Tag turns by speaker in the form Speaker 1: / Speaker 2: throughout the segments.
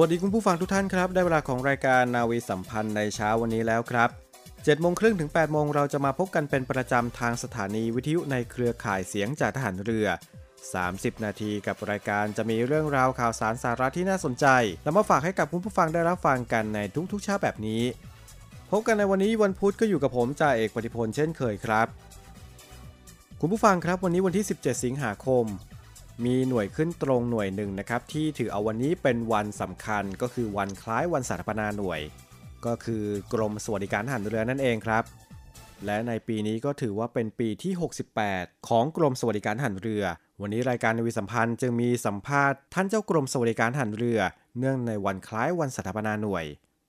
Speaker 1: วัสดีคุณผู้ฟังทุกท่านครับ ได้เวลาของรายการนาวีสัมพันธ์ในเช้าวันนี้แล้วครับ7โมงครึ่งถึง8โมงเราจะมาพบกันเป็นประจำทางสถานีวิทยุในเครือข่ายเสียงจากทหารเรือ 30 นาทีกับรายการจะมีเรื่องราวข่าวสารสาระที่น่าสนใจนำมาฝากให้กับคุณผู้ฟังได้รับฟังกันในทุกๆเช้าแบบนี้ พบกันในวันนี้วันพุธก็อยู่กับผมจ่าเอกปฏิพลเช่นเคยครับ คุณผู้ฟังครับวันนี้วันที่ 17 สิงหาคม มีหน่วยขึ้นตรงหน่วยหนึ่งนะครับที่ถือเอาวันนี้เป็นวันสำคัญก็คือวันคล้ายวันสถาปนาหน่วย ก็คือกรมสวัสดิการทหารเรือนั่นเองครับ และในปีนี้ก็ถือว่าเป็นปีที่ 68 ของกรมสวัสดิการทหารเรือ วันนี้รายการนวีสัมพันธ์จึงมีสัมภาษณ์ท่านเจ้ากรมสวัสดิการทหารเรือ เนื่องในวันคล้ายวันสถาปนาหน่วย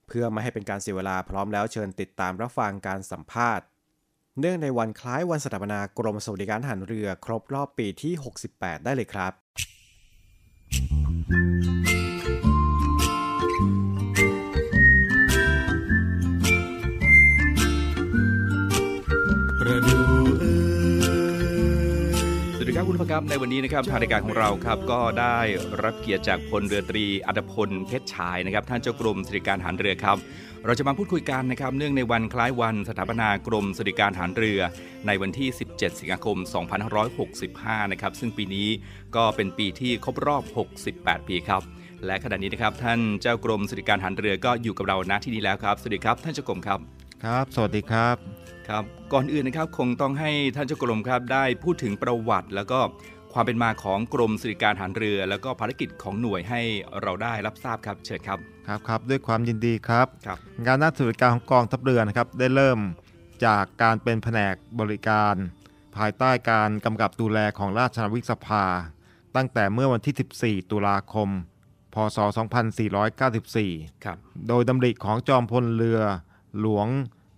Speaker 1: เพื่อไม่ให้เป็นการเสียเวลาพร้อมแล้วเชิญติดตามรับฟังการสัมภาษณ์ เนื่องในวันคล้ายวันสถาปนากรมสวัสดิการทหารเรือครบรอบปีที่ 68 ได้เลยครับ
Speaker 2: ผู้ครับในวันนี้นะครับทางรายการของเราครับก็ได้รับเกียรติจากพลเรือตรีอัตพลเพชรชายนะครับท่านเจ้ากรมสติการหารเรือครับ เราจะมาพูดคุยกันนะครับเนื่องในวันคล้ายวันสถาปนากรมสวัสดิการทหารเรือ ในวันที่ 17 สิงหาคม 2565 นะครับซึ่งปีนี้ก็เป็นปีที่ครบรอบ 68 ปีครับและขณะนี้นะครับท่านเจ้ากรมสวัสดิการทหารเรือก็อยู่กับเราณที่นี้แล้วครับสวัสดีครับท่านเจ้ากรมครับ
Speaker 3: ครับ สวัสดีครับ
Speaker 2: ครับ ก่อนอื่นนะครับคงต้องให้ท่านเจ้ากรมครับได้พูดถึงประวัติ แล้วก็ความเป็นมาของกรมสวัสดิการทหารเรือ แล้วก็ภารกิจของหน่วยให้เราได้รับทราบครับเชิญครับ
Speaker 3: ครับครับด้วยความยินดีครับ
Speaker 2: ครับ
Speaker 3: งานด้านสวัสดิการของกองทัพเรือนะครับได้เริ่มจากการเป็นแผนกบริการ ภายใต้การกำกับดูแลของราชนาวิกสภา ตั้งแต่เมื่อวันที่ 14 ตุลาคม พศ 2494
Speaker 2: ครับ
Speaker 3: โดยดำริของจอมพลเรือ หลวง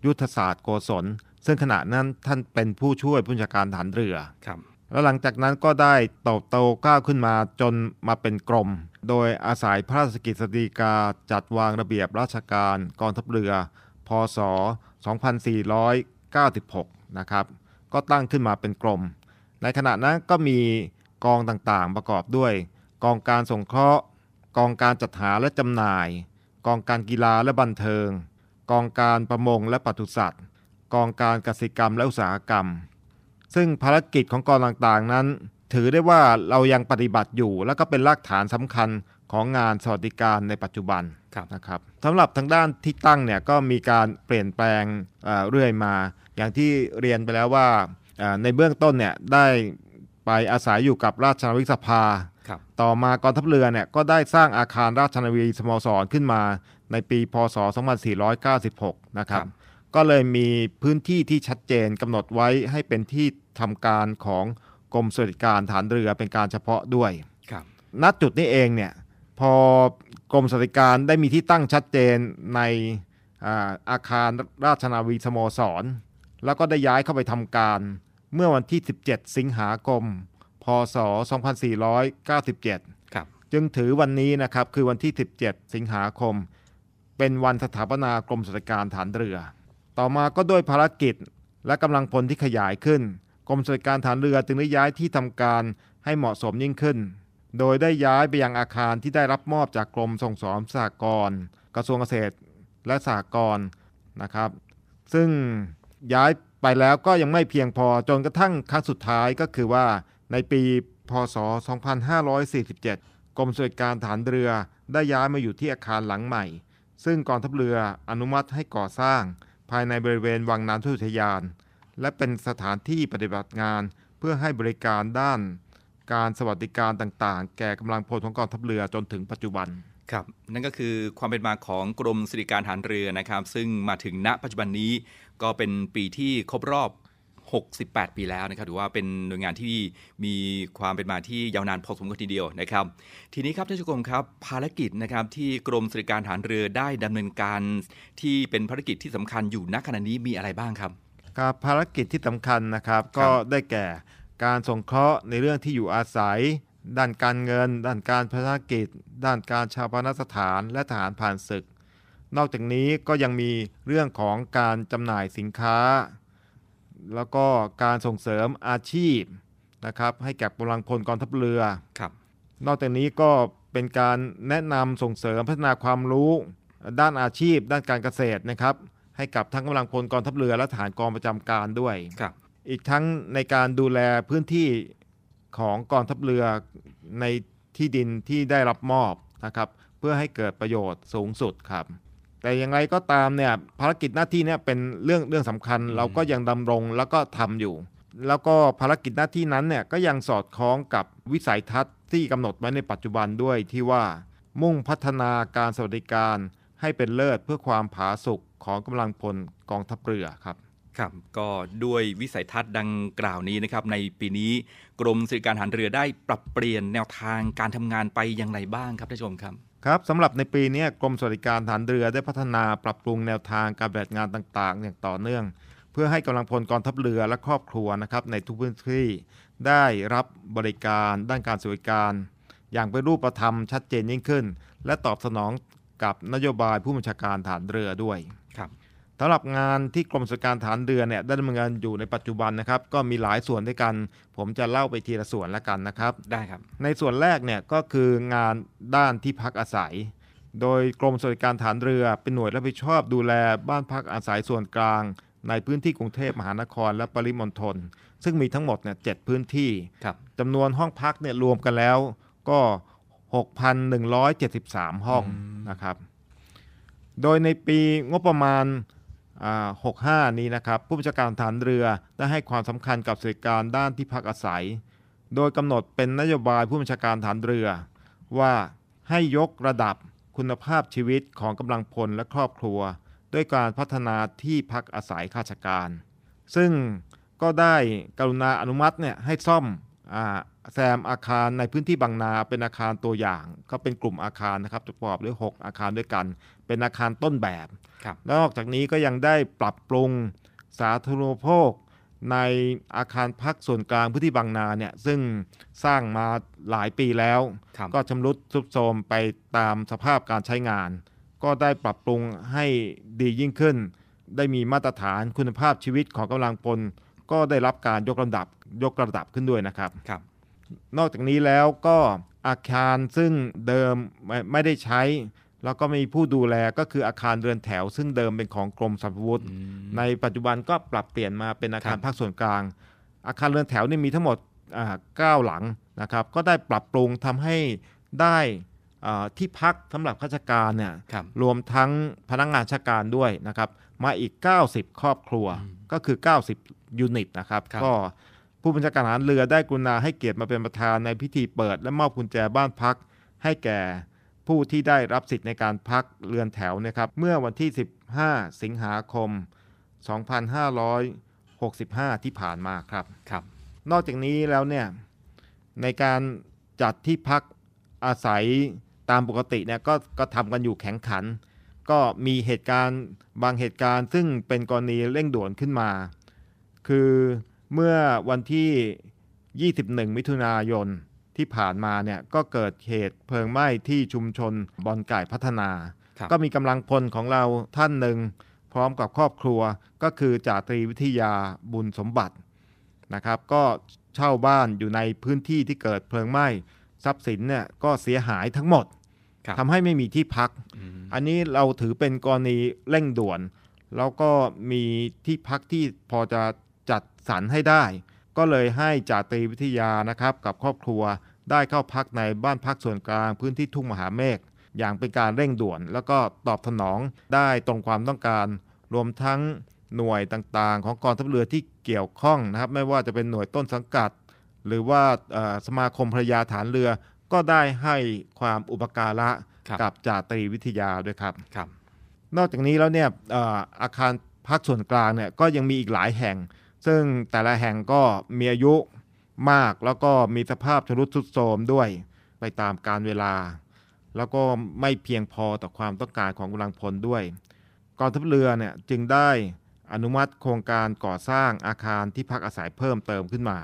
Speaker 3: ยุทธศาสตร์โกศล ซึ่งขณะนั้นท่านเป็นผู้ช่วยผู้บัญชาการฐานเรือ
Speaker 2: ครับ
Speaker 3: แล้วหลังจากนั้นก็ได้เติบโตก้าวขึ้นมาจนมาเป็นกรม โดยอาศัยพระราชกิจสฎีกาจัดวางระเบียบราชการกองทัพเรือ พศ 2496 นะครับ ก็ตั้งขึ้นมาเป็นกรม ในขณะนั้นก็มีกองต่างๆประกอบด้วย กองการสงเคราะห์ กองการจัดหาและจำหน่าย กองการกีฬาและบันเทิง กองการประมงและปศุสัตว์ กองการกสิกรรมและอุตสาหกรรม ซึ่งภารกิจของกองต่างๆนั้น ถือได้ว่าเรายังปฏิบัติอยู่และก็เป็นรากฐานสำคัญของงานสวัสดิการในปัจจุบัน
Speaker 2: ครับ
Speaker 3: นะครับสำหรับทางด้านที่ตั้งเนี่ยก็มีการเปลี่ยนแปลงเอ่อเรื่อยมา อย่างที่เรียนไปแล้วว่าเอ่อในเบื้องต้นเนี่ยได้ไปอาศัยอยู่กับราชนาวิกสภา
Speaker 2: ครับ
Speaker 3: ต่อมากองทัพเรือเนี่ยก็ได้สร้างอาคารราชนาวีสโมสรขึ้นมาในปีพศ 2496 นะครับ ก็เลยมีพื้นที่ที่ชัดเจนกำหนดไว้ให้เป็นที่ทำการของกรมสวัสดิการฐานเรือเป็นการเฉพาะด้วย
Speaker 2: ครับ
Speaker 3: ณจุดนี้เองเนี่ยพอกรมสวัสดิการได้มีที่ตั้งชัดเจนในอาอาคารราชนาวีสโมสร แล้วก็ได้ย้ายเข้าไปทำการเมื่อวันที่ 17 สิงหาคม พศ 2497
Speaker 2: ครับ
Speaker 3: จึงถือวันนี้นะครับคือวันที่ 17 สิงหาคม เป็นวันสถาปนากรมสวัสดิการฐานเรือ ต่อมาก็ด้วยภารกิจและกำลังพลที่ขยายขึ้น กรมสวัสดิการฐานเรือจึงได้ย้ายที่ทำการให้เหมาะสมยิ่งขึ้น โดยได้ย้ายไปยังอาคารที่ได้รับมอบจากกรมส่งเสริมสหกรณ์กระทรวงเกษตรและสหกรณ์นะครับ ซึ่งย้ายไปแล้วก็ยังไม่เพียงพอจนกระทั่งครั้งสุดท้ายก็คือว่า ในปีพศ 2547 กรมสวัสดิการฐานเรือได้ย้ายมาอยู่ที่อาคารหลังใหม่ ซึ่งกองทัพเรืออนุมัติให้ก่อสร้าง ภายในบริเวณวังน้ำทุทยาน และเป็นสถานที่ปฏิบัติงานเพื่อให้บริการด้าน การสวัสดิการต่างๆ แก่กำลังพลของกองทัพเรือจนถึงปัจจุบัน
Speaker 2: ครับนั่นก็คือความเป็นมาของกรมสวัสดิการทหารเรือนะครับ ซึ่งมาถึงณปัจจุบันนี้ก็เป็นปีที่ครบรอบ 68 ปีแล้วนะครับถือว่าเป็นหน่วยงานที่มีความเป็นมาที่ยาวนานพอสมควรทีเดียวนะครับ ทีนี้ครับท่านผู้ชมครับภารกิจนะครับที่กรมสวัสดิการทหารเรือได้ดำเนินการที่เป็นภารกิจที่สำคัญอยู่ณขณะนี้มีอะไรบ้างครับ
Speaker 3: ครับภารกิจที่สำคัญนะครับก็ได้แก่การสงเคราะห์ในเรื่องที่อยู่อาศัย ด้านการเงิน ด้านการพัฒนากิจ ด้านการชาปนสถานและทหารผ่านศึก นอกจากนี้ก็ยังมีเรื่องของการจำหน่ายสินค้า แล้วก็การส่งเสริมอาชีพนะครับให้แก่กำลังพลกองทัพเรือ
Speaker 2: ครับ
Speaker 3: นอกจากนี้ก็เป็นการแนะนำส่งเสริมพัฒนาความรู้ด้านอาชีพ ด้านการเกษตรนะครับ ให้กับทั้งกำลังพลกองทัพเรือและฐานกองประจำการด้วย
Speaker 2: ครับ
Speaker 3: อีกทั้งในการดูแลพื้นที่ของกองทัพเรือในที่ดินที่ได้รับมอบนะครับ เพื่อให้เกิดประโยชน์สูงสุดครับ แต่อย่างไรก็ตามเนี่ยภารกิจหน้าที่เนี่ยเป็นเรื่องเรื่องสำคัญเราก็ยังดำรงแล้วก็ทำอยู่ แล้วก็ภารกิจหน้าที่นั้นเนี่ยก็ยังสอดคล้องกับวิสัยทัศน์ที่กำหนดไว้ในปัจจุบันด้วยที่ว่ามุ่งพัฒนาการสวัสดิการให้เป็นเลิศเพื่อความผาสุกของกำลังพลกองทัพเรือครับ
Speaker 2: ครับก็ด้วยวิสัยทัศน์ดังกล่าวนี้นะครับในปีนี้กรมสวัสดิการทหารเรือได้ปรับเปลี่ยนแนวทางการทำงานไปอย่างไรบ้างครับท่านผู้ชมครับ
Speaker 3: ครับสำหรับในปีนี้กรมสวัสดิการฐานเรือได้พัฒนาปรับปรุงแนวทางการปฏิบัติงานต่าง ๆ อย่างต่อเนื่อง เพื่อให้กำลังพลกองทัพเรือและครอบครัวนะครับในทุกพื้นที่ได้รับบริการด้านการสวัสดิการ อย่างเป็นรูปธรรมชัดเจนยิ่งขึ้น และตอบสนองกับนโยบายผู้บัญชาการฐานเรือด้วย สำหรับงานที่กรมสวัสดิการฐานเรือเนี่ยได้ดำเนินงานอยู่ในปัจจุบันนะครับ ก็มีหลายส่วนด้วยกัน ผมจะเล่าไปทีละส่วนแล้วกันนะครับ
Speaker 2: ได้ครับ
Speaker 3: ในส่วนแรกเนี่ยก็คืองานด้านที่พักอาศัย โดยกรมสวัสดิการฐานเรือเป็นหน่วยรับผิดชอบดูแลบ้านพักอาศัยส่วนกลาง ในพื้นที่กรุงเทพมหานครและปริมณฑลซึ่งมีทั้งหมดเนี่ยเจ็ดพื้นที่
Speaker 2: ครับ
Speaker 3: จำนวนห้องพักเนี่ยรวมกันแล้วก็ 6,173 ห้องนะครับ โดยในปีงบประมาณอ่า 65 นี้นะครับ ผู้บัญชาการฐานเรือได้ให้ความสำคัญกับสวัสดิการด้านที่พักอาศัย โดยกำหนดเป็นนโยบายผู้บัญชาการฐานเรือ ว่าให้ยกระดับคุณภาพชีวิตของกำลังพลและครอบครัว ด้วยการพัฒนาที่พักอาศัยข้าราชการ ซึ่งก็ได้กรุณาอนุมัติเนี่ยให้ซ่อมอ แซมอาคารในพื้นที่บางนาเป็นอาคารตัวอย่าง ก็เป็นกลุ่มอาคารนะครับประกอบด้วย 6 อาคารด้วยกัน เป็นอาคารต้นแบบ
Speaker 2: ครับ
Speaker 3: แล้วนอกจากนี้ก็ยังได้ปรับปรุงสาธารณูปโภค ในอาคารพักส่วนกลางพื้นที่บางนาเนี่ยซึ่งสร้างมาหลายปีแล้ว
Speaker 2: ครับ
Speaker 3: ก็ชำรุดทรุดโทรมไปตามสภาพการใช้งาน ก็ได้ปรับปรุงให้ดียิ่งขึ้น ได้มีมาตรฐานคุณภาพชีวิตของกำลังพลก็ได้รับการยกระดับยกระดับขึ้นด้วยนะครับ
Speaker 2: ครับ
Speaker 3: นอกจากนี้แล้วก็อาคารซึ่งเดิมไม่ไม่ได้ใช้ แล้วก็มีผู้ดูแลก็คืออาคารเรือนแถว ซึ่งเดิมเป็นของกรมสรรพาวุธในปัจจุบันก็ปรับเปลี่ยนมาเป็นอาคาร
Speaker 2: ครับ
Speaker 3: ภาคส่วนกลาง อาคารเรือนแถวนี่มีทั้งหมดอ่าเก้าหลังนะครับ ก็ได้ปรับปรุงทำให้ได้อ่าที่พักสำหรับข้าราชการเนี่ย
Speaker 2: ครับ
Speaker 3: รวมทั้งพนักงานราชการด้วยนะครับ มาอีก 90 ครอบครัวก็คือ 90 ยูนิตนะครับ
Speaker 2: ครับ
Speaker 3: ก็ ผู้บัญชาการทหารเรือได้กรุณาให้เกียรติมาเป็นประธานในพิธีเปิด และมอบกุญแจบ้านพัก ให้แก่ผู้ที่ได้รับสิทธิ์ในการพักเรือนแถวนะครับ เมื่อวันที่ 15 สิงหาคม 2565 ที่ผ่านมาครับ
Speaker 2: ครับ
Speaker 3: นอกจากนี้แล้วเนี่ยในการจัดที่พักอาศัยตามปกติเนี่ยก็ก็ทำกันอยู่แข็งขัน ก็มีเหตุการณ์บางเหตุการณ์ซึ่งเป็นกรณีเร่งด่วนขึ้นมา คือ เมื่อวันที่ 21 มิถุนายนที่ผ่านมาเนี่ยก็เกิดเหตุเพลิงไหม้ที่ชุมชนบอนไก่พัฒนา
Speaker 2: ครับ
Speaker 3: ก็มีกำลังพลของเราท่านหนึ่ง พร้อมกับครอบครัวก็คือจ่าตรีวิทยาบุญสมบัตินะครับ ก็เช่าบ้านอยู่ในพื้นที่ที่เกิดเพลิงไหม้ทรัพย์สินเนี่ยก็เสียหายทั้งหมด
Speaker 2: ครับ
Speaker 3: ทำให้ไม่มีที่พัก
Speaker 2: อืม
Speaker 3: อันนี้เราถือเป็นกรณีเร่งด่วน แล้วก็มีที่พักที่พอจะจัด สรรให้ได้ ก็เลยให้จ่าตรีวิทยานะครับกับครอบครัวได้เข้าพักในบ้านพักส่วนกลางพื้นที่ทุ่งมหาเมฆอย่างเป็นการเร่งด่วน แล้วก็ตอบสนองได้ตรงความต้องการ รวมทั้งหน่วยต่างๆ ของกองทัพเรือที่เกี่ยวข้องนะครับไม่ว่าจะเป็นหน่วยต้นสังกัด หรือว่าเอ่อสมาคมภรรยาฐานเรือ ก็ได้ให้ความอุปการะ
Speaker 2: ครับ
Speaker 3: กับจ่าตรีวิทยาด้วยครับ
Speaker 2: ครับ
Speaker 3: นอกจากนี้แล้วเนี่ยเอ่ออาคารพักส่วนกลางเนี่ยก็ยังมีอีกหลายแห่ง ซึ่งแต่ละแห่งก็มีอายุมากแล้วก็มีสภาพชำรุดทรุดโทรมด้วยไปตามการเวลา แล้วก็ไม่เพียงพอต่อความต้องการของกำลังพลด้วยกองทัพเรือเนี่ยจึงได้อนุมัติโครงการก่อสร้างอาคารที่พักอาศัยเพิ่มเติมขึ้นมา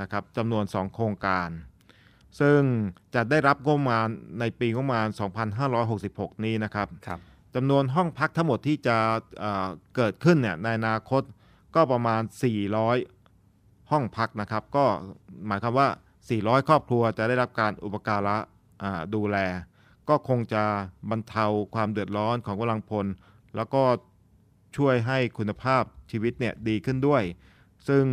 Speaker 3: นะครับจำนวน 2 โครงการ ซึ่งจะได้รับงบประมาณในปีงบประมาณ 2566 นี้นะครับ
Speaker 2: ครับ
Speaker 3: จำนวนห้องพักทั้งหมดที่จะเอ่อเกิดขึ้นเนี่ยในอนาคต ก็ประมาณ 400 ห้องพักนะครับ ก็หมายความว่า 400 ครอบครัวจะได้รับการอุปการะอ่าดูแล ก็คงจะบรรเทาความเดือดร้อนของกำลังพล แล้วก็ช่วยให้คุณภาพชีวิตเนี่ยดีขึ้นด้วย ซึ่ง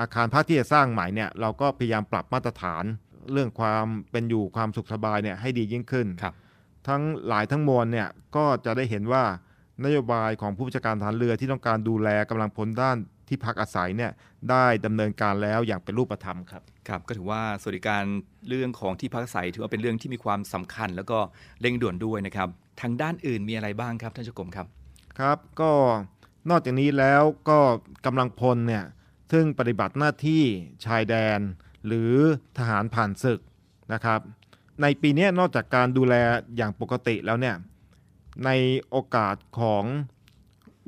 Speaker 3: อาคารพักที่จะสร้างใหม่เนี่ยเราก็พยายามปรับมาตรฐานเรื่องความเป็นอยู่ความสุขสบายเนี่ยให้ดียิ่งขึ้น
Speaker 2: ครับ
Speaker 3: ทั้งหลายทั้งมวลเนี่ยก็จะได้เห็นว่า นโยบายของผู้บัญชาการฐานเรือที่ต้องการดูแลกำลังพลด้านที่พักอาศัยเนี่ยได้ดำเนินการแล้วอย่างเป็นรูปธรรมครับ
Speaker 2: ครับก็ถือว่าสวัสดิการเรื่องของที่พักอาศัยถือว่าเป็นเรื่องที่มีความสำคัญ แล้วก็เร่งด่วนด้วยนะครับทางด้านอื่นมีอะไรบ้างครับท่านเจ้ากรมครับ
Speaker 3: ครับก็นอกจากนี้แล้วก็กำลังพลเนี่ยซึ่งปฏิบัติหน้าที่ชายแดน หรือทหารผ่านศึกนะครับ ในปีเนี้ยนอกจากการดูแลอย่างปกติแล้วเนี่ย ในโอกาสของ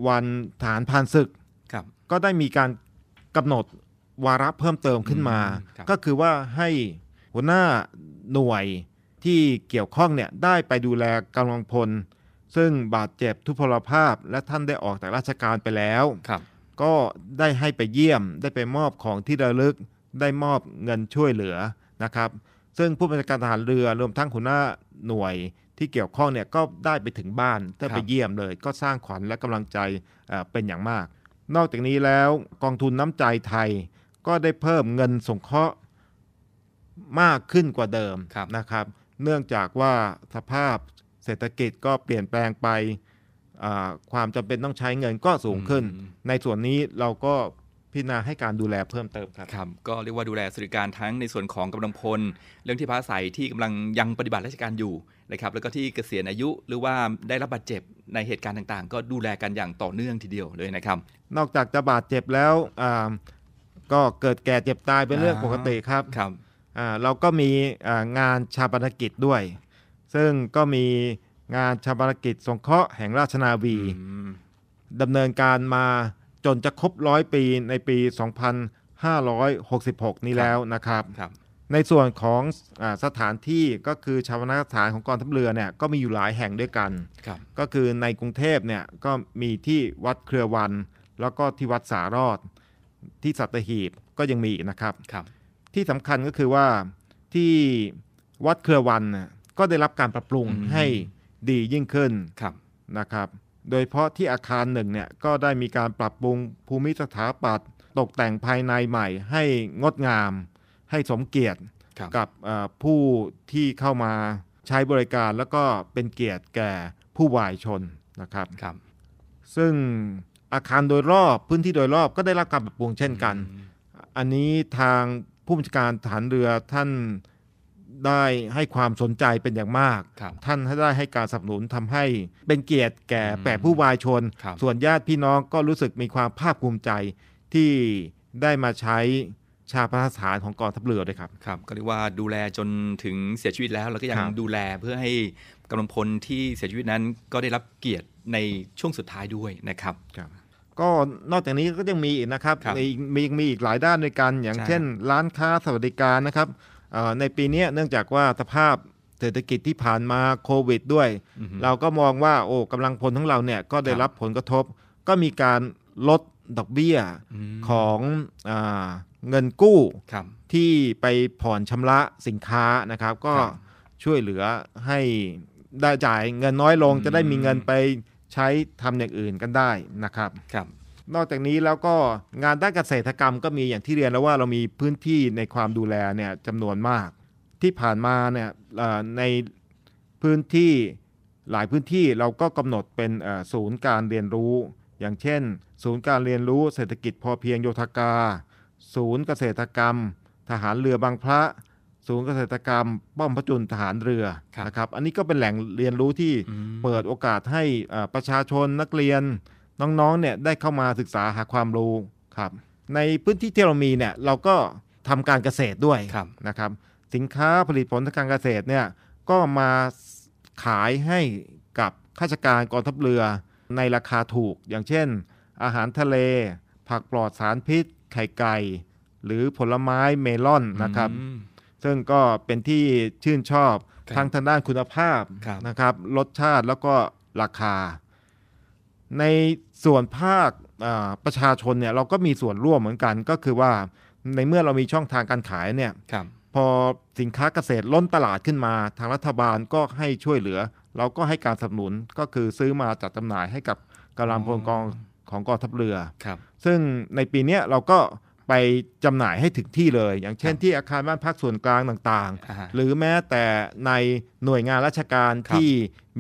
Speaker 3: วันทหารผ่านศึก
Speaker 2: ครับ
Speaker 3: ก็ได้มีการกำหนดวาระเพิ่มเติมขึ้นมา
Speaker 2: อืมครับ
Speaker 3: ก็คือว่าให้หัวหน้าหน่วยที่เกี่ยวข้องเนี่ยได้ไปดูแลกำลังพล ซึ่งบาดเจ็บทุพพลภาพ และท่านได้ออกจากราชการไปแล้ว
Speaker 2: ครับ
Speaker 3: ก็ได้ให้ไปเยี่ยมได้ไปมอบของที่ระลึกได้มอบเงินช่วยเหลือนะครับ ซึ่งผู้บัญชาการทหารเรือรวมทั้งหัวหน้า หน่วยที่เกี่ยวข้องเนี่ยก็ได้ไปถึงบ้านได้ไปเยี่ยมเลย ก็สร้างขวัญและกำลังใจเอ่อเป็นอย่างมาก นอกจากนี้แล้วกองทุนน้ำใจไทย ก็ได้เพิ่มเงินสงเคราะห์มากขึ้นกว่าเดิม
Speaker 2: ครับ
Speaker 3: นะครับ เนื่องจากว่าสภาพเศรษฐกิจก็เปลี่ยนแปลงไปอ่าความจำเป็นต้องใช้เงินก็สูงขึ้น
Speaker 2: อืม
Speaker 3: ในส่วนนี้เราก็ พิจารณาให้การดูแลเพิ่มเติมครับ
Speaker 2: ครับก็เรียกว่าดูแลสวัสดิการทั้งในส่วนของกำลังพล เรื่องที่พักอาศัยที่กำลังยังปฏิบัติราชการอยู่นะครับแล้วก็ที่เกษียณอายุหรือว่าได้รับบาดเจ็บในเหตุการณ์ต่างๆ ก็ดูแลกันอย่างต่อเนื่องทีเดียวเลยนะครับ
Speaker 3: นอกจากจะบาดเจ็บแล้วอ่าก็เกิดแก่เจ็บตายเป็นเรื่อง
Speaker 2: อ่า
Speaker 3: ปกติครับ
Speaker 2: ครับ
Speaker 3: อ่าเราก็มีอ่างานชาปนกิจด้วย ซึ่งก็มีงานชาปนกิจสงเคราะห์แห่งราชนาวี
Speaker 2: อืม
Speaker 3: ดำเนินการมา จนจะครบร้อยปีในปี 2566 นี้แล้วนะครับ
Speaker 2: ครับ
Speaker 3: ในส่วนของอาสถานที่ก็คือชาวนาสถานของกองทัพเรือเนี่ยก็มีอยู่หลายแห่งด้วยกัน
Speaker 2: ครับ
Speaker 3: ก็คือในกรุงเทพเนี่ยก็มีที่วัดเครือวัน แล้วก็ที่วัดสารอด ที่สัตหีบก็ยังมีอีกนะครับ
Speaker 2: ครับ
Speaker 3: ที่สำคัญก็คือว่าที่วัดเครือวันน่ะก็ได้รับการปรับปรุง
Speaker 2: อืม
Speaker 3: ให้ดียิ่งขึ้น
Speaker 2: ครับ
Speaker 3: นะครับ โดยเฉพาะที่อาคารหนึ่งเนี่ยก็ได้มีการปรับปรุงภูมิสถาปัตย์ตกแต่งภายในใหม่ ให้งดงาม ให้สมเกียรติ
Speaker 2: ครับ
Speaker 3: กับเอ่อผู้ที่เข้ามาใช้บริการแล้วก็เป็นเกียรติแก่ผู้วายชนนะครับ
Speaker 2: ครับ
Speaker 3: ซึ่งอาคารโดยรอบพื้นที่โดยรอบก็ได้รับการปรับปรุงเช่นกัน อันนี้ทางผู้บัญชาการฐานเรือท่าน ได้ให้ความสนใจเป็นอย่างมาก
Speaker 2: ครับ
Speaker 3: ท่านได้ให้การสนับสนุนทำให้เป็นเกียรติแก่
Speaker 2: อืม
Speaker 3: แก่ผู้วายชน
Speaker 2: ครับ
Speaker 3: ส่วนญาติพี่น้องก็รู้สึกมีความภาคภูมิใจที่ได้มาใช้ชาปนสถานของกองทัพเรือด้วยครับ
Speaker 2: ครับก็เรียกว่าดูแลจนถึงเสียชีวิตแล้วแล้วก็ยัง
Speaker 3: ครับ
Speaker 2: ดูแลเพื่อให้กำลังพลที่เสียชีวิตนั้นก็ได้รับเกียรติในช่วงสุดท้ายด้วยนะครับ
Speaker 3: ก็นอกจากนี้ก็ยังมีอีกนะครับ
Speaker 2: ครับ
Speaker 3: มีมีมีอีกหลายด้านด้วยกัน อย่าง
Speaker 2: ใช่
Speaker 3: เช่น ร้านค้าสวัสดิการนะครับเอ่อ ในปีเนี้ยเนื่องจากว่าสภาพเศรษฐกิจที่ผ่านมาโควิดด้วย
Speaker 2: อือฮึ
Speaker 3: เราก็มองว่าโอ้กำลังพลของเราเนี่ยก็ได้
Speaker 2: ครับ
Speaker 3: รับผลกระทบ ก็มีการลดดอกเบี้ย
Speaker 2: ม
Speaker 3: ของอาเงินกู้
Speaker 2: ครับ
Speaker 3: ที่ไปผ่อนชำระสินค้านะครับ ก็
Speaker 2: ครับ
Speaker 3: ช่วยเหลือให้ได้จ่ายเงินน้อยลง
Speaker 2: อืม
Speaker 3: จะได้มีเงินไปใช้ทำอย่างอื่นกันได้นะครับ
Speaker 2: ครับ
Speaker 3: นอกจากนี้แล้วก็งานด้านเกษตรกรรมก็มีอย่างที่เรียนแล้วว่าเรามีพื้นที่ในความดูแลเนี่ยจำนวนมาก ที่ผ่านมาเนี่ยเอ่อในพื้นที่หลายพื้นที่เราก็กำหนดเป็นเอ่อศูนย์การเรียนรู้ อย่างเช่น ศูนย์การเรียนรู้เศรษฐกิจพอเพียงโยธกา ศูนย์เกษตรกรรม ทหารเรือบางพระ ศูนย์เกษตรกรรม ป้อมพระจุลทหารเรือ
Speaker 2: ครับ
Speaker 3: นะครับอันนี้ก็เป็นแหล่งเรียนรู้ที่
Speaker 2: อืม
Speaker 3: เปิดโอกาสให้เอ่อประชาชนนักเรียน น้องๆเนี่ยได้เข้ามาศึกษาหาความรู้ครับ ในพื้นที่ที่เรามีเนี่ยเราก็ทำการเกษตรด้วย
Speaker 2: ครับ
Speaker 3: นะครับ สินค้าผลิตผลทางการเกษตรเนี่ยก็มาขายให้กับข้าราชการกองทัพเรือในราคาถูก อย่างเช่น อาหารทะเล ผักปลอดสารพิษ ไข่ไก่ หรือผลไม้เมลอนนะครับ
Speaker 2: อืม
Speaker 3: ซึ่งก็เป็นที่ชื่นชอบ
Speaker 2: ครับ
Speaker 3: ทั้งทางด้านคุณภาพ
Speaker 2: ครับ
Speaker 3: นะครับ รสชาติแล้วก็ราคา ในส่วนภาคอ่าประชาชนเนี่ยเราก็มีส่วนร่วมเหมือนกันก็คือว่าในเมื่อเรามีช่องทางการขายเนี่ย
Speaker 2: ครับ
Speaker 3: พอสินค้าเกษตรล้นตลาดขึ้นมา ทางรัฐบาลก็ให้ช่วยเหลือ เราก็ให้การสนับสนุนก็คือซื้อมาจัดจำหน่ายให้กับกำลังพลกองของกองทัพเรือ
Speaker 2: ครับ
Speaker 3: ซึ่งในปีเนี้ยเราก็ไปจำหน่ายให้ถึงที่เลย อย่างเช่น
Speaker 2: ครับ
Speaker 3: ที่อาคารบ้านพักส่วนกลางต่าง
Speaker 2: อ่าฮะ
Speaker 3: ๆหรือแม้แต่ในหน่วยงานราชการ
Speaker 2: ครับ
Speaker 3: ที่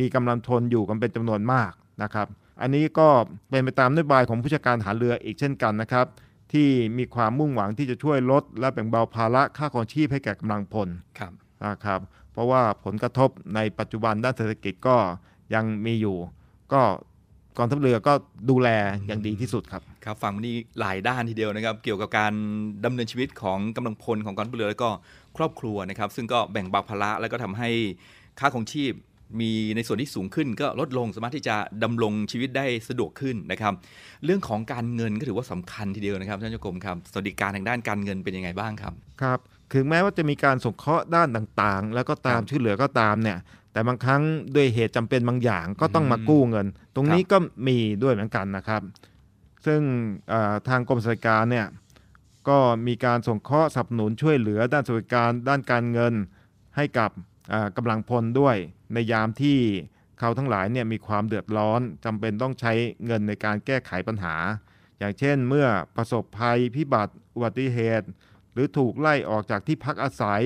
Speaker 3: มีกำลังทนอยู่กันเป็นจำนวนมากนะครับ อันนี้ก็เป็นไปตามนโยบายของผู้จัดการทหารเรืออีกเช่นกันนะครับ ที่มีความมุ่งหวังที่จะช่วยลด และแบ่งเบาภาระค่าครองชีพให้แก่กำลังพล
Speaker 2: ครับ
Speaker 3: นะครับเพราะว่าผลกระทบในปัจจุบันด้านเศรษฐกิจก็ยังมีอยู่ ก็กองทัพเรือก็ดูแลอย่างดีที่สุดครับ
Speaker 2: ครับฟังมานี่หลายด้านทีเดียวนะครับ เกี่ยวกับการดำเนินชีวิตของกำลังพลของกองทัพเรือแล้วก็ครอบครัวนะครับ ซึ่งก็แบ่งเบาภาระแล้วก็ทำให้ค่าของชีพ มีในส่วนที่สูงขึ้นก็ลดลงสามารถที่จะดำรงชีวิตได้สะดวกขึ้นนะครับ เรื่องของการเงินก็ถือว่าสำคัญทีเดียวนะครับท่านเจ้ากรมครับสวัสดิการทางด้านการเงินเป็นยังไงบ้างครับ
Speaker 3: ครับถึงแม้ว่าจะมีการสงเคราะห์ด้านต่างๆ แล้วก็ตาม
Speaker 2: ครับ
Speaker 3: ช่วยเหลือก็ตามเนี่ยแต่บางครั้งด้วยเหตุจำเป็นบางอย่างก็ต้องมา
Speaker 2: อืม
Speaker 3: กู้เงิน ตรงนี้
Speaker 2: ครับ
Speaker 3: ก็มีด้วยเหมือนกันนะครับ ซึ่งเอ่อทางกรมสวัสดิการเนี่ยก็มีการสงเคราะห์สนับสนุนช่วยเหลือด้านสวัสดิการด้านการเงินให้กับเอ่อ กำลังพลด้วย ในยามที่เขาทั้งหลายเนี่ยมีความเดือดร้อนจำเป็นต้องใช้เงินในการแก้ไขปัญหา อย่างเช่นเมื่อประสบภัยพิบัติอุบัติเหตุ หรือถูกไล่ออกจากที่พักอาศัย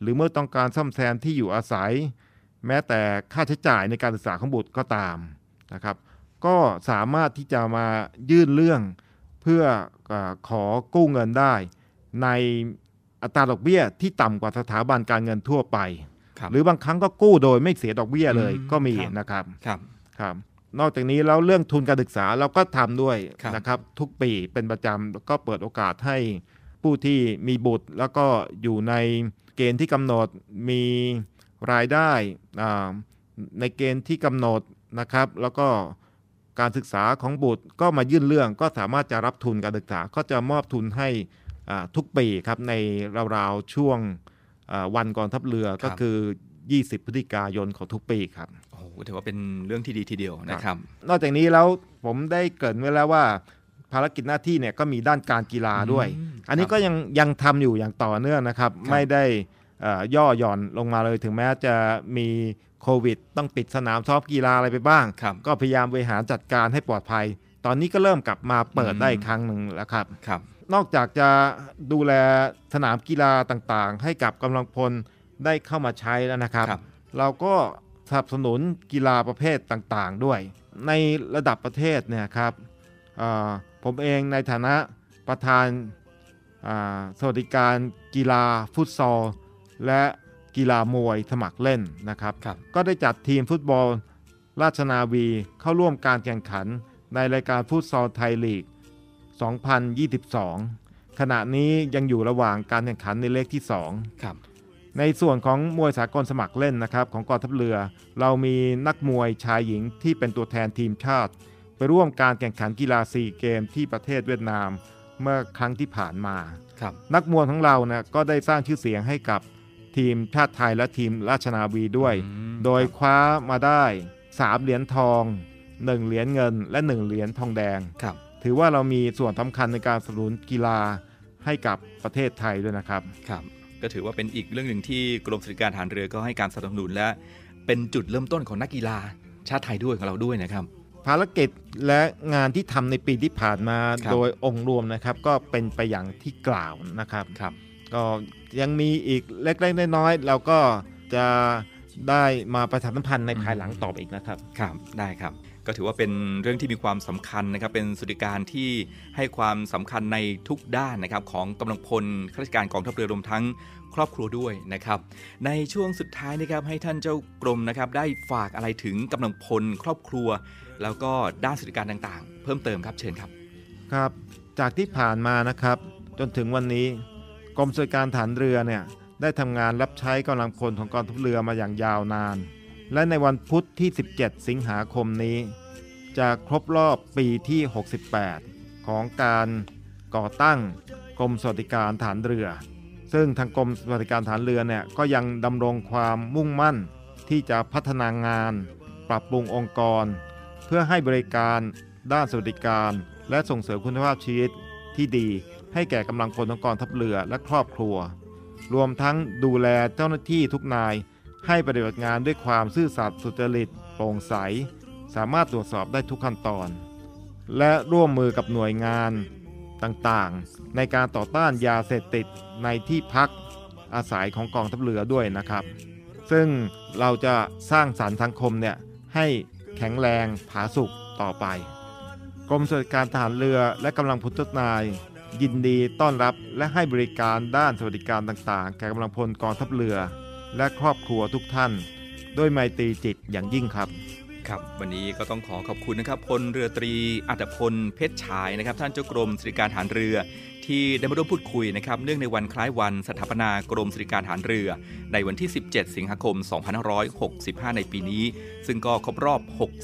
Speaker 3: หรือเมื่อต้องการซ่อมแซมที่อยู่อาศัย แม้แต่ค่าใช้จ่ายในการศึกษาของบุตรก็ตามนะครับก็สามารถที่จะมายื่นเรื่องเพื่ออขอกู้เงินได้ ในอัตราดอกเบี้ยที่ต่ำกว่าสถาบันการเงินทั่วไป หรือบางครั้งก็กู้โดยไม่เสียดอกเบี้ยเลย
Speaker 2: อืม
Speaker 3: ก็มี
Speaker 2: ครับ
Speaker 3: นะครับ
Speaker 2: ครับ
Speaker 3: ครับนอกจากนี้แล้วเรื่องทุนการศึกษาเราก็ทำด้วย
Speaker 2: ครับ
Speaker 3: นะครับทุกปีเป็นประจำแล้วก็เปิดโอกาสให้ผู้ที่มีบุตร แล้วก็อยู่ในเกณฑ์ที่กำหนดมีรายได้อ่าในเกณฑ์ที่กำหนดนะครับ แล้วก็การศึกษาของบุตรก็มายื่นเรื่องก็สามารถจะรับทุนการศึกษาก็จะมอบทุนให้อ่าทุกปีครับในราวๆช่วงอ่า วันกองทัพเรือก็คือ 20 พฤศจิกายนของทุกปีครับ
Speaker 2: โอ้โหถือว่าเป็นเรื่องที่ดีทีเดียวนะครับ
Speaker 3: นอกจากนี้แล้วผมได้เกริดไว้แล้วว่าภารกิจหน้าที่เนี่ยก็มีด้านการกีฬาด้วย
Speaker 2: อืม
Speaker 3: อันนี้
Speaker 2: ครับ
Speaker 3: ก็ยังยังทำอยู่อย่างต่อเนื่องนะครับ
Speaker 2: ครับ
Speaker 3: ไม่ได้เอ่อย่อหย่อนลงมาเลยถึงแม้จะมีโควิด ต้องปิดสนามซ้อมกีฬาอะไรไปบ้าง
Speaker 2: ครับ
Speaker 3: ก็พยายามบริหารจัดการให้ปลอดภัย ตอนนี้ก็เริ่มกลับมาเปิด
Speaker 2: อืม
Speaker 3: ได้อีกครั้งหนึ่งแล้วครับ
Speaker 2: ครับ
Speaker 3: นอกจากจะดูแลสนามกีฬาต่างๆ ให้กับกำลังพลได้เข้ามาใช้แล้วนะครับ
Speaker 2: ครับ
Speaker 3: เราก็สนับสนุนกีฬาประเภทต่างๆ ด้วย ในระดับประเทศเนี่ยครับเอ่อผมเองในฐานะประธานอ่าสวัสดิการกีฬาฟุตซอล และกีฬามวยสมัครเล่นนะครับ
Speaker 2: ครับ
Speaker 3: ก็ได้จัดทีมฟุตบอล ราชนาวีเข้าร่วมการแข่งขันในรายการฟุตซอลไทยลีก 2022 ขณะนี้ยังอยู่ระหว่างการแข่งขันในเลขที่ 2
Speaker 2: ครับ
Speaker 3: ในส่วนของมวยสากลสมัครเล่นนะครับของกองทัพเรือ เรามีนักมวยชายหญิงที่เป็นตัวแทนทีมชาติ ไปร่วมการแข่งขันกีฬาซีเกมที่ประเทศเวียดนาม เมื่อครั้งที่ผ่านมา
Speaker 2: ครับ
Speaker 3: นักมวยของเรานะก็ได้สร้างชื่อเสียงให้กับทีมชาติไทยและทีมราชนาวีด้วย
Speaker 2: อืม
Speaker 3: โดย
Speaker 2: ครับ
Speaker 3: คว้ามาได้ 3 เหรียญทอง 1 เหรียญเงินและ 1 เหรียญทองแดง
Speaker 2: ครับ
Speaker 3: ถือว่าเรามีส่วนสำคัญในการสนับสนุนกีฬาให้กับประเทศไทยด้วยนะครับ
Speaker 2: ครับ ก็ถือว่าเป็นอีกเรื่องหนึ่งที่กรมสวัสดิการทหารเรือก็ให้การสนับสนุนและ เป็นจุดเริ่มต้นของนักกีฬาชาติไทยด้วยของเราด้วยนะครับ
Speaker 3: ภารกิจและงานที่ทำในปีที่ผ่านมา
Speaker 2: ครับ
Speaker 3: โดยองค์รวมนะครับ ก็เป็นไปอย่างที่กล่าวนะครับ
Speaker 2: ครับ
Speaker 3: ก็ยังมีอีกเล็กๆน้อยๆเราก็จะได้มาประชาสัมพันธ์ในภายหลังต่อไปอีกนะครับ
Speaker 2: ครับ ได้ครับ ก็ถือว่าเป็นเรื่องที่มีความสำคัญนะครับ เป็นสุดิการที่ให้ความสำคัญในทุกด้านนะครับของกำลังพลข้าราชการกองทัพเรือรวมทั้งครอบครัวด้วยนะครับ ในช่วงสุดท้ายนะครับให้ท่านเจ้ากรมนะครับได้ฝากอะไรถึงกำลังพลครอบครัว แล้วก็ด้านสุดิการต่างๆ เพิ่มเติมครับเชิญครับ
Speaker 3: ครับ จากที่ผ่านมานะครับจนถึงวันนี้กรมสวัสดิการฐานเรือเนี่ยได้ทำงานรับใช้กำลังพลของกองทัพเรือมาอย่างยาวนาน และในวันพุธที่ 17 สิงหาคมนี้ จะครบรอบปีที่ 68 ของการก่อตั้งกรมสวัสดิการฐานเรือ ซึ่งทางกรมสวัสดิการฐานเรือเนี่ยก็ยังดำรงความมุ่งมั่นที่จะพัฒนางาน ปรับปรุงองค์กร เพื่อให้บริการด้านสวัสดิการ และส่งเสริมคุณภาพชีวิตที่ดีให้แก่กำลังพลของกองทัพเรือและครอบครัว รวมทั้งดูแลเจ้าหน้าที่ทุกนาย ให้ปฏิบัติงานด้วยความซื่อสัตย์สุจริตโปร่งใส สามารถตรวจสอบได้ทุกขั้นตอน และร่วมมือกับหน่วยงานต่างๆ ในการต่อต้านยาเสพติดในที่พักอาศัยของกองทัพเรือด้วยนะครับ ซึ่งเราจะสร้างสรรค์สังคมเนี่ยให้แข็งแรงผาสุกต่อไป กรมสวัสดิการทหารเรือและกำลังพลทุกนาย ยินดีต้อนรับและให้บริการด้านสวัสดิการต่างๆ แก่กำลังพลกองทัพเรือ และครอบครัวทุกท่าน ด้วยไมตรีจิตอย่างยิ่งครับ
Speaker 2: ครับวันนี้ก็ต้องขอขอบคุณนะครับพลเรือตรีอัตพลเพชรฉายนะครับ ท่านเจ้ากรมสวัสดิการฐานเรือ ที่ได้มาร่วมพูดคุยนะครับเนื่องในวันคล้ายวันสถาปนากรมสวัสดิการฐานเรือ ในวันที่ 17 สิงหาคม 2565 ในปีนี้ ซึ่งก็ครบรอบ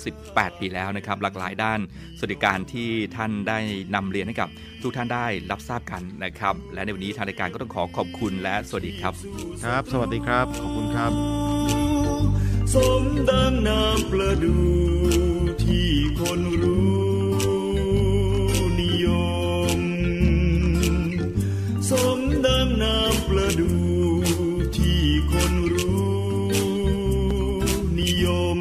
Speaker 2: 68 ปีแล้วนะครับ หลากหลายด้านสวัสดิการที่ท่านได้นำเรียนให้กับ ทุกท่านได้รับทราบกันนะครับ และในวันนี้ทางรายการก็ต้องขอขอบคุณและสวัสดีครับ
Speaker 3: ครับ สวัสดีครับ ขอบคุณครับ
Speaker 4: สมดังน้ำประดูที่คนรู้นิยม สมดังน้ำประดูที่คนรู้นิยม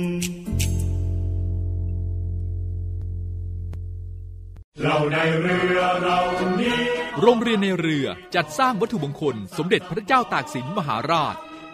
Speaker 4: เราในเรือเรานี้
Speaker 5: โรงเรียนในเรือจัดสร้างวัตถุมงคล สมเด็จพระเจ้าตากสินมหาราช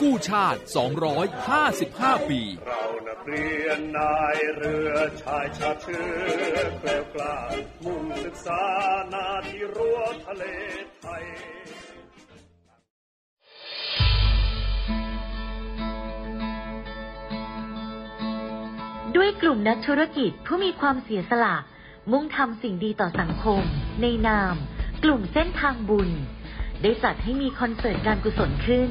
Speaker 5: กู้ชาติ 255 ปี
Speaker 4: เรานักเรียนนายเรือชายชาติเชื้อแกล้วกล้ามุ่งศึกษานาที่รั้วทะเลไทย
Speaker 6: ด้วยกลุ่มนักธุรกิจผู้มีความเสียสละ มุ่งทำสิ่งดีต่อสังคม ในนาม กลุ่มเส้นทางบุญ ได้จัดให้มีคอนเสิร์ตการกุศลขึ้น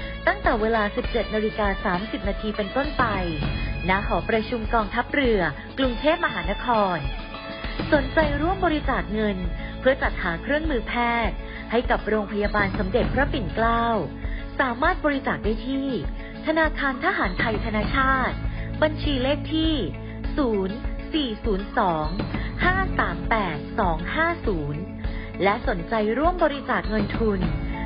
Speaker 6: ตั้งแต่เวลา 17นาฬิกา30 นาทีเป็นต้นไป ณ หอประชุมกองทัพเรือ กรุงเทพมหานคร สนใจร่วมบริจาคเงิน เพื่อจัดหาเครื่องมือแพทย์ ให้กับโรงพยาบาลสมเด็จพระปิ่นเกล้า สามารถบริจาคได้ที่ ธนาคารทหารไทยธนาชาติ บัญชีเลขที่ 0402 538 250 และสนใจร่วมบริจาคเงินทุน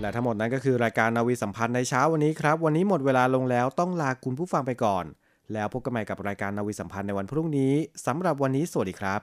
Speaker 7: และทั้งหมดนั้นก็คือรายการนาวีสัมพันธ์ในเช้าวันนี้ครับ วันนี้หมดเวลาลงแล้วต้องลาคุณผู้ฟังไปก่อน แล้วพบกันใหม่กับรายการนาวีสัมพันธ์ในวันพรุ่งนี้สำหรับวันนี้สวัสดีครับ